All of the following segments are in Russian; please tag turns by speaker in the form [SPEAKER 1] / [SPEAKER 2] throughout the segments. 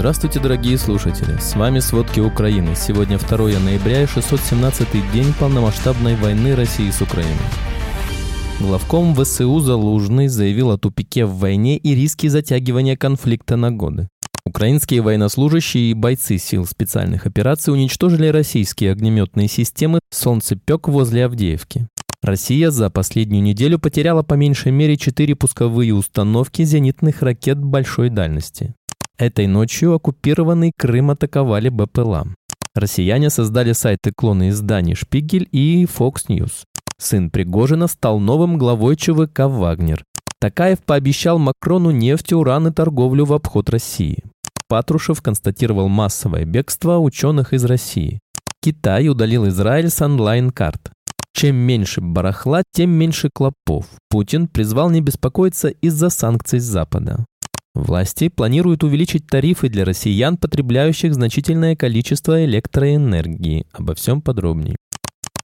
[SPEAKER 1] Здравствуйте, дорогие слушатели! С вами «Сводки Украины». Сегодня 2 ноября и 617-й день полномасштабной войны России с Украиной. Главком ВСУ Залужный заявил о тупике в войне и риске затягивания конфликта на годы. Украинские военнослужащие и бойцы сил специальных операций уничтожили российские огнеметные системы «Солнцепек» возле Авдеевки. Россия за последнюю неделю потеряла по меньшей мере четыре пусковые установки зенитных ракет большой дальности. Этой ночью оккупированный Крым атаковали БПЛА. Россияне создали сайты клоны изданий «Шпигель» и Fox News. Сын Пригожина стал новым главой ЧВК «Вагнер». Такаев пообещал Макрону нефть, уран и торговлю в обход России. Патрушев констатировал массовое бегство ученых из России. Китай удалил Израиль с онлайн-карт. Чем меньше барахла, тем меньше клопов. Путин призвал не беспокоиться из-за санкций Запада. Власти планируют увеличить тарифы для россиян, потребляющих значительное количество электроэнергии. Обо всем подробнее.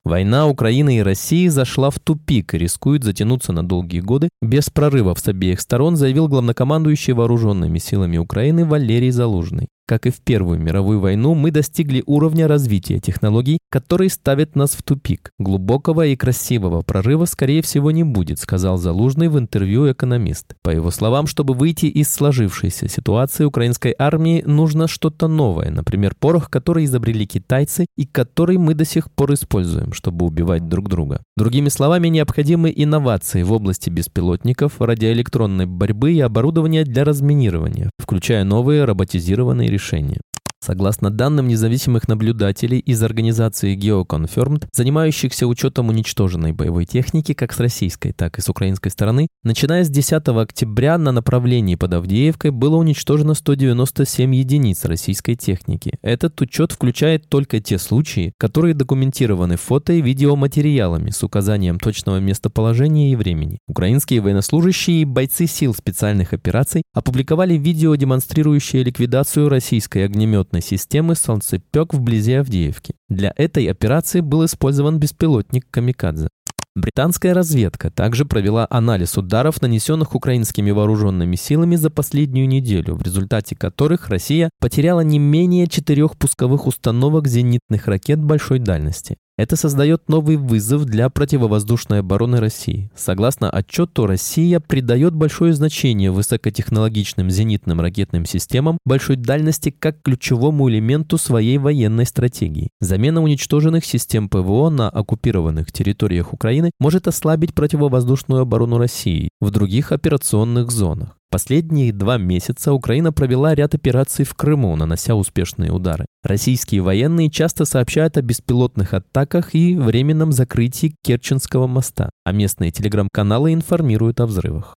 [SPEAKER 1] Война Украины и России зашла в тупик и рискует затянуться на долгие годы. Без прорывов с обеих сторон заявил главнокомандующий вооруженными силами Украины Валерий Залужный. Как и в Первую мировую войну, мы достигли уровня развития технологий, который ставит нас в тупик. Глубокого и красивого прорыва, скорее всего, не будет, сказал Залужный в интервью «Экономист». По его словам, чтобы выйти из сложившейся ситуации украинской армии, нужно что-то новое, например, порох, который изобрели китайцы и который мы до сих пор используем, чтобы убивать друг друга. Другими словами, необходимы инновации в области беспилотников, радиоэлектронной борьбы и оборудования для разминирования, включая новые роботизированные решения. Согласно данным независимых наблюдателей из организации GeoConfirmed, занимающихся учетом уничтоженной боевой техники как с российской, так и с украинской стороны, начиная с 10 октября на направлении под Авдеевкой было уничтожено 197 единиц российской техники. Этот учет включает только те случаи, которые документированы фото и видеоматериалами с указанием точного местоположения и времени. Украинские военнослужащие и бойцы сил специальных операций опубликовали видео, демонстрирующее ликвидацию российской огнеметной самолетной системы «Солнцепек» вблизи Авдеевки. Для этой операции был использован беспилотник «Камикадзе». Британская разведка также провела анализ ударов, нанесенных украинскими вооруженными силами за последнюю неделю, в результате которых Россия потеряла не менее четырех пусковых установок зенитных ракет большой дальности. Это создает новый вызов для противовоздушной обороны России. Согласно отчету, Россия придает большое значение высокотехнологичным зенитным ракетным системам большой дальности как ключевому элементу своей военной стратегии. Замена уничтоженных систем ПВО на оккупированных территориях Украины может ослабить противовоздушную оборону России в других операционных зонах. Последние два месяца Украина провела ряд операций в Крыму, нанося успешные удары. Российские военные часто сообщают о беспилотных атаках и временном закрытии Керченского моста, а местные телеграм-каналы информируют о взрывах.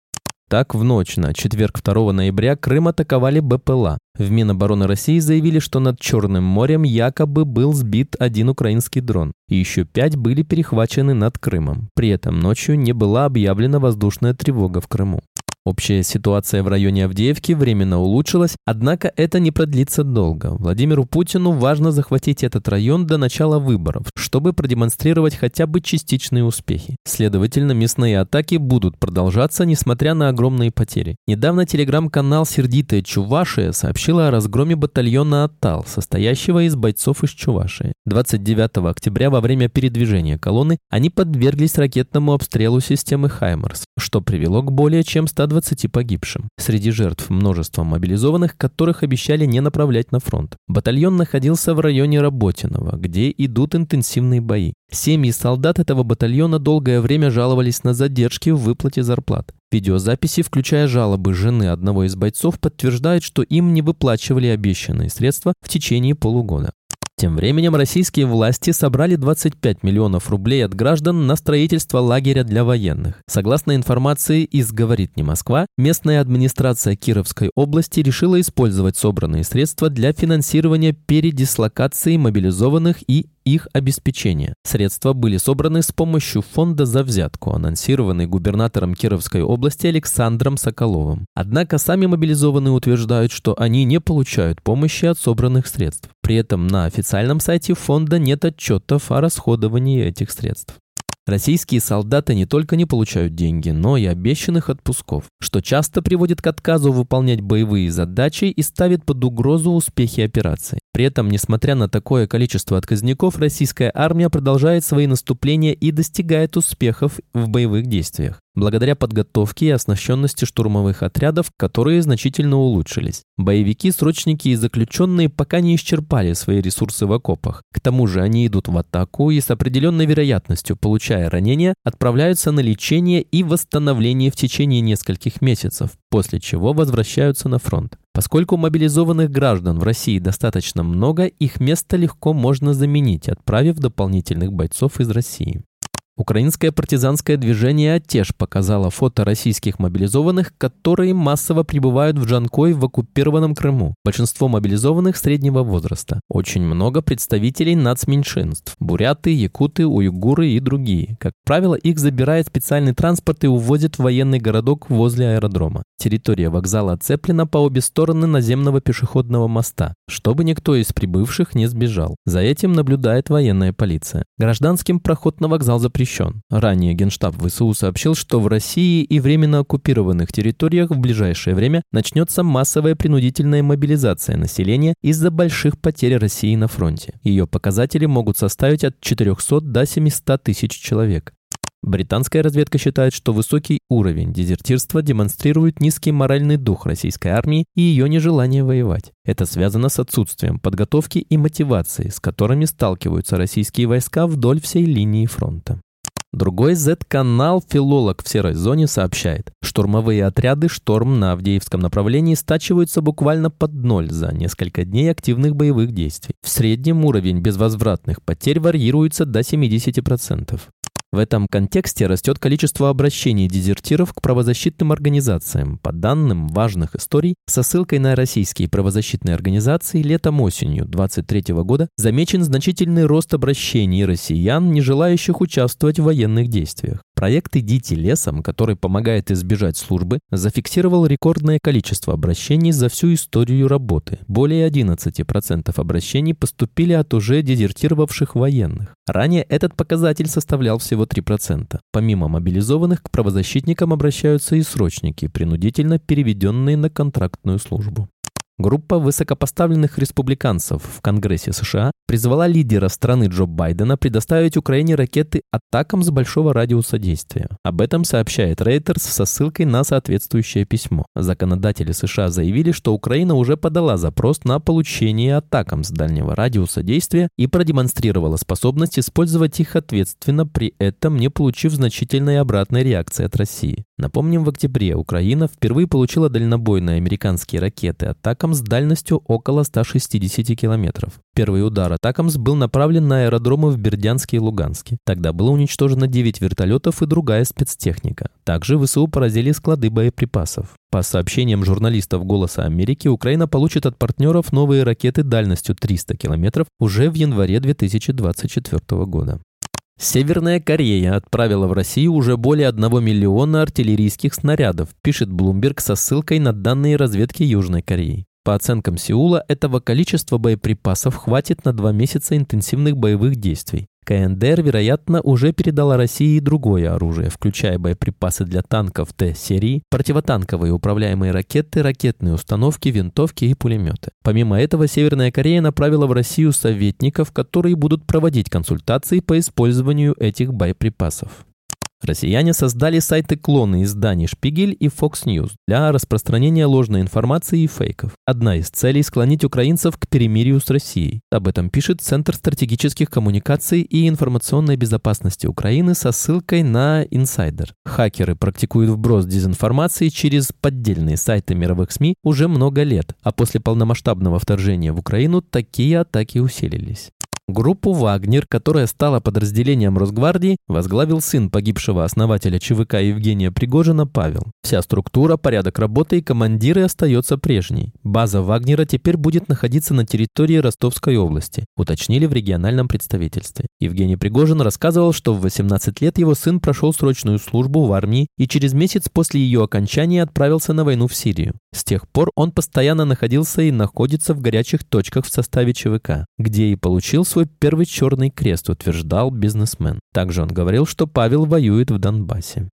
[SPEAKER 1] Так, в ночь на четверг 2 ноября Крым атаковали БПЛА. В Минобороны России заявили, что над Черным морем якобы был сбит один украинский дрон, и еще пять были перехвачены над Крымом. При этом ночью не была объявлена воздушная тревога в Крыму. Общая ситуация в районе Авдеевки временно улучшилась, однако это не продлится долго. Владимиру Путину важно захватить этот район до начала выборов, чтобы продемонстрировать хотя бы частичные успехи. Следовательно, местные атаки будут продолжаться, несмотря на огромные потери. Недавно телеграм-канал «Сердитая Чувашия» сообщила о разгроме батальона «Атал», состоящего из бойцов из Чувашии. 29 октября во время передвижения колонны они подверглись ракетному обстрелу системы «Хаймарс», что привело к более чем 120 120 погибшим. Среди жертв множество мобилизованных, которых обещали не направлять на фронт. Батальон находился в районе Работиного, где идут интенсивные бои. Семьи солдат этого батальона долгое время жаловались на задержки в выплате зарплат. Видеозаписи, включая жалобы жены одного из бойцов, подтверждают, что им не выплачивали обещанные средства в течение полугода. Тем временем российские власти собрали 25 миллионов рублей от граждан на строительство лагеря для военных. Согласно информации из «Говорит не Москва», местная администрация Кировской области решила использовать собранные средства для финансирования передислокации мобилизованных и их обеспечения. Средства были собраны с помощью фонда за взятку, анонсированный губернатором Кировской области Александром Соколовым. Однако сами мобилизованные утверждают, что они не получают помощи от собранных средств. При этом на официальном сайте фонда нет отчетов о расходовании этих средств. Российские солдаты не только не получают деньги, но и обещанных отпусков, что часто приводит к отказу выполнять боевые задачи и ставит под угрозу успехи операции. При этом, несмотря на такое количество отказников, российская армия продолжает свои наступления и достигает успехов в боевых действиях благодаря подготовке и оснащенности штурмовых отрядов, которые значительно улучшились. Боевики, срочники и заключенные пока не исчерпали свои ресурсы в окопах. К тому же они идут в атаку и с определенной вероятностью, получая ранения, отправляются на лечение и восстановление в течение нескольких месяцев, после чего возвращаются на фронт. Поскольку мобилизованных граждан в России достаточно много, их место легко можно заменить, отправив дополнительных бойцов из России. Украинское партизанское движение «Отеж» показало фото российских мобилизованных, которые массово прибывают в Джанкой в оккупированном Крыму. Большинство мобилизованных среднего возраста. Очень много представителей нацменьшинств – буряты, якуты, уйгуры и другие. Как правило, их забирает специальный транспорт и увозит в военный городок возле аэродрома. Территория вокзала оцеплена по обе стороны наземного пешеходного моста, чтобы никто из прибывших не сбежал. За этим наблюдает военная полиция. Гражданским проход на вокзал запрещен запрещен. Ранее Генштаб ВСУ сообщил, что в России и временно оккупированных территориях в ближайшее время начнется массовая принудительная мобилизация населения из-за больших потерь России на фронте. Ее показатели могут составить от 400 до 700 тысяч человек. Британская разведка считает, что высокий уровень дезертирства демонстрирует низкий моральный дух российской армии и ее нежелание воевать. Это связано с отсутствием подготовки и мотивации, с которыми сталкиваются российские войска вдоль всей линии фронта. Другой Z-канал «Филолог в серой зоне» сообщает, штурмовые отряды «Шторм» на Авдеевском направлении стачиваются буквально под ноль за несколько дней активных боевых действий. В среднем уровень безвозвратных потерь варьируется до 70%. В этом контексте растет количество обращений дезертиров к правозащитным организациям. По данным важных историй, со ссылкой на российские правозащитные организации летом-осенью 2023 года замечен значительный рост обращений россиян, не желающих участвовать в военных действиях. Проект «Идите лесом», который помогает избежать службы, зафиксировал рекордное количество обращений за всю историю работы. Более 11% обращений поступили от уже дезертировавших военных. Ранее этот показатель составлял всего 3%. Помимо мобилизованных, к правозащитникам обращаются и срочники, принудительно переведенные на контрактную службу. Группа высокопоставленных республиканцев в Конгрессе США призвала лидера страны Джо Байдена предоставить Украине ракеты атакам с большого радиуса действия. Об этом сообщает Reuters со ссылкой на соответствующее письмо. Законодатели США заявили, что Украина уже подала запрос на получение атакам с дальнего радиуса действия и продемонстрировала способность использовать их ответственно, при этом не получив значительной обратной реакции от России. Напомним, в октябре Украина впервые получила дальнобойные американские ракеты атакам «Атакамс» дальностью около 160 километров. Первый удар «Атакамс» был направлен на аэродромы в Бердянске и Луганске. Тогда было уничтожено 9 вертолетов и другая спецтехника. Также ВСУ поразили склады боеприпасов. По сообщениям журналистов «Голоса Америки», Украина получит от партнеров новые ракеты дальностью 300 километров уже в январе 2024 года. Северная Корея отправила в Россию уже более 1 миллиона артиллерийских снарядов, пишет Bloomberg со ссылкой на данные разведки Южной Кореи. По оценкам Сеула, этого количества боеприпасов хватит на два месяца интенсивных боевых действий. КНДР, вероятно, уже передала России другое оружие, включая боеприпасы для танков Т-серии, противотанковые управляемые ракеты, ракетные установки, винтовки и пулеметы. Помимо этого, Северная Корея направила в Россию советников, которые будут проводить консультации по использованию этих боеприпасов. Россияне создали сайты-клоны изданий «Шпигель» и Fox News для распространения ложной информации и фейков. Одна из целей – склонить украинцев к перемирию с Россией. Об этом пишет Центр стратегических коммуникаций и информационной безопасности Украины со ссылкой на Insider. Хакеры практикуют вброс дезинформации через поддельные сайты мировых СМИ уже много лет, а после полномасштабного вторжения в Украину такие атаки усилились. Группу «Вагнер», которая стала подразделением Росгвардии, возглавил сын погибшего основателя ЧВК Евгения Пригожина Павел. Вся структура, порядок работы и командиры остается прежней. База «Вагнера» теперь будет находиться на территории Ростовской области, уточнили в региональном представительстве. Евгений Пригожин рассказывал, что в 18 лет его сын прошел срочную службу в армии и через месяц после ее окончания отправился на войну в Сирию. С тех пор он постоянно находился и находится в горячих точках в составе ЧВК, где и получил свой первый черный крест, утверждал бизнесмен. Также он говорил, что Павел воюет в Донбассе.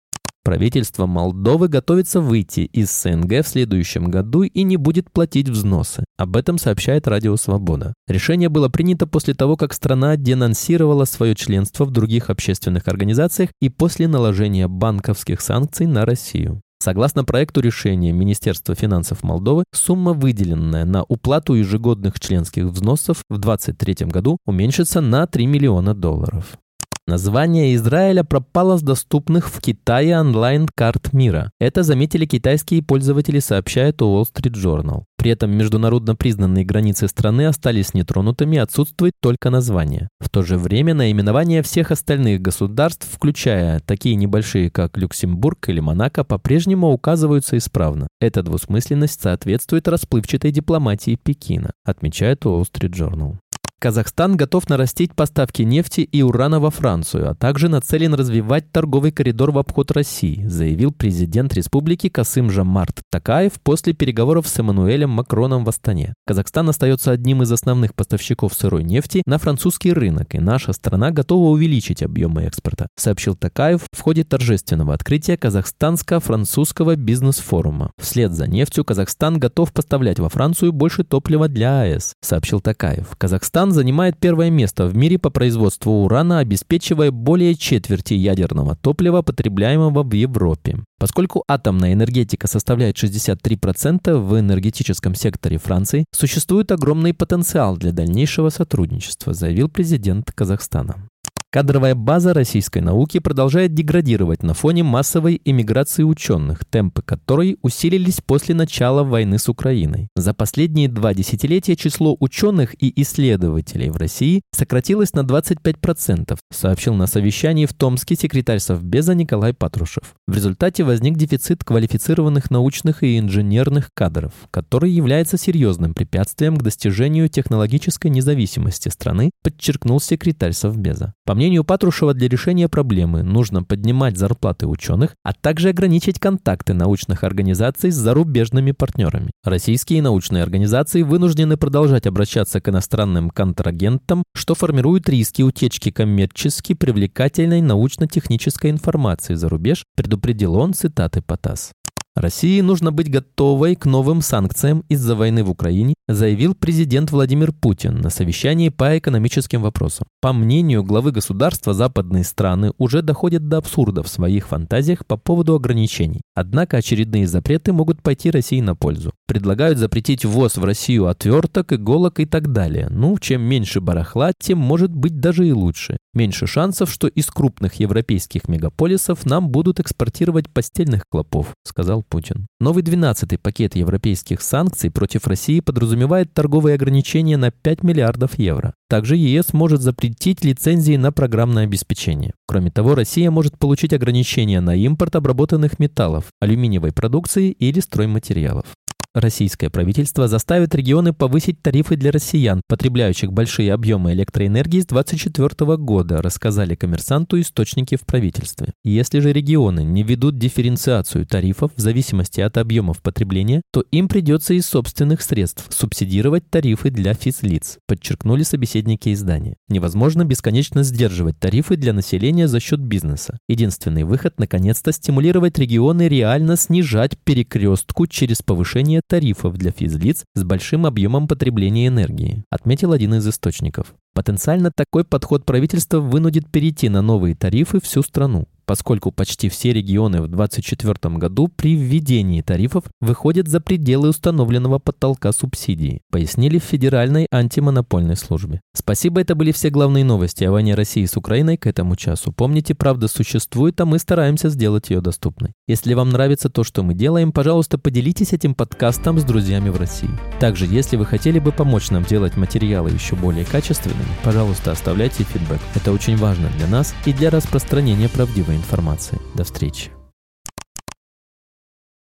[SPEAKER 1] Правительство Молдовы готовится выйти из СНГ в следующем году и не будет платить взносы. Об этом сообщает Радио Свобода. Решение было принято после того, как страна денонсировала свое членство в других общественных организациях и после наложения банковских санкций на Россию. Согласно проекту решения Министерства финансов Молдовы, сумма, выделенная на уплату ежегодных членских взносов в 2023 году, уменьшится на 3 миллиона долларов. Название Израиля пропало с доступных в Китае онлайн-карт мира. Это заметили китайские пользователи, сообщает Wall Street Journal. При этом международно признанные границы страны остались нетронутыми, отсутствует только название. В то же время наименования всех остальных государств, включая такие небольшие, как Люксембург или Монако, по-прежнему указываются исправно. Эта двусмысленность соответствует расплывчатой дипломатии Пекина, отмечает Wall Street Journal. Казахстан готов нарастить поставки нефти и урана во Францию, а также нацелен развивать торговый коридор в обход России, заявил президент республики Касым Жамарт Такаев после переговоров с Эммануэлем Макроном в Астане. Казахстан остается одним из основных поставщиков сырой нефти на французский рынок, и наша страна готова увеличить объемы экспорта, сообщил Такаев в ходе торжественного открытия Казахстанско-французского бизнес-форума. Вслед за нефтью Казахстан готов поставлять во Францию больше топлива для АЭС, сообщил Такаев. Казахстан занимает первое место в мире по производству урана, обеспечивая более четверти ядерного топлива, потребляемого в Европе. Поскольку атомная энергетика составляет 63% в энергетическом секторе Франции, существует огромный потенциал для дальнейшего сотрудничества, заявил президент Казахстана. Кадровая база российской науки продолжает деградировать на фоне массовой эмиграции ученых, темпы которой усилились после начала войны с Украиной. За последние два десятилетия число ученых и исследователей в России сократилось на 25%, сообщил на совещании в Томске секретарь Совбеза Николай Патрушев. В результате возник дефицит квалифицированных научных и инженерных кадров, который является серьезным препятствием к достижению технологической независимости страны, подчеркнул секретарь Совбеза. По мнению Патрушева, для решения проблемы нужно поднимать зарплаты ученых, а также ограничить контакты научных организаций с зарубежными партнерами. Российские научные организации вынуждены продолжать обращаться к иностранным контрагентам, что формирует риски утечки коммерчески привлекательной научно-технической информации за рубеж, предупредил он цитаты Потас. России нужно быть готовой к новым санкциям из-за войны в Украине, заявил президент Владимир Путин на совещании по экономическим вопросам. По мнению главы государства, западные страны уже доходят до абсурда в своих фантазиях по поводу ограничений. Однако очередные запреты могут пойти России на пользу. Предлагают запретить ввоз в Россию отверток, иголок и так далее. Ну, чем меньше барахла, тем может быть даже и лучше. Меньше шансов, что из крупных европейских мегаполисов нам будут экспортировать постельных клопов, сказал Путин. Новый 12-й пакет европейских санкций против России подразумевает торговые ограничения на 5 миллиардов евро. Также ЕС может запретить лицензии на программное обеспечение. Кроме того, Россия может получить ограничения на импорт обработанных металлов, алюминиевой продукции или стройматериалов. Российское правительство заставит регионы повысить тарифы для россиян, потребляющих большие объемы электроэнергии с 2024 года, рассказали коммерсанту источники в правительстве. Если же регионы не ведут дифференциацию тарифов в зависимости от объемов потребления, то им придется из собственных средств субсидировать тарифы для физлиц, подчеркнули собеседники издания. Невозможно бесконечно сдерживать тарифы для населения за счет бизнеса. Единственный выход – наконец-то стимулировать регионы реально снижать перекрестку через повышение тарифов для физлиц с большим объемом потребления энергии, отметил один из источников. Потенциально такой подход правительства вынудит перейти на новые тарифы всю страну поскольку почти все регионы в 2024 году при введении тарифов выходят за пределы установленного потолка субсидий, пояснили в Федеральной антимонопольной службе. Спасибо, это были все главные новости о войне России с Украиной к этому часу. Помните, правда существует, а мы стараемся сделать ее доступной. Если вам нравится то, что мы делаем, пожалуйста, поделитесь этим подкастом с друзьями в России. Также, если вы хотели бы помочь нам делать материалы еще более качественными, пожалуйста, оставляйте фидбэк. Это очень важно для нас и для распространения правдивой информации. До встречи.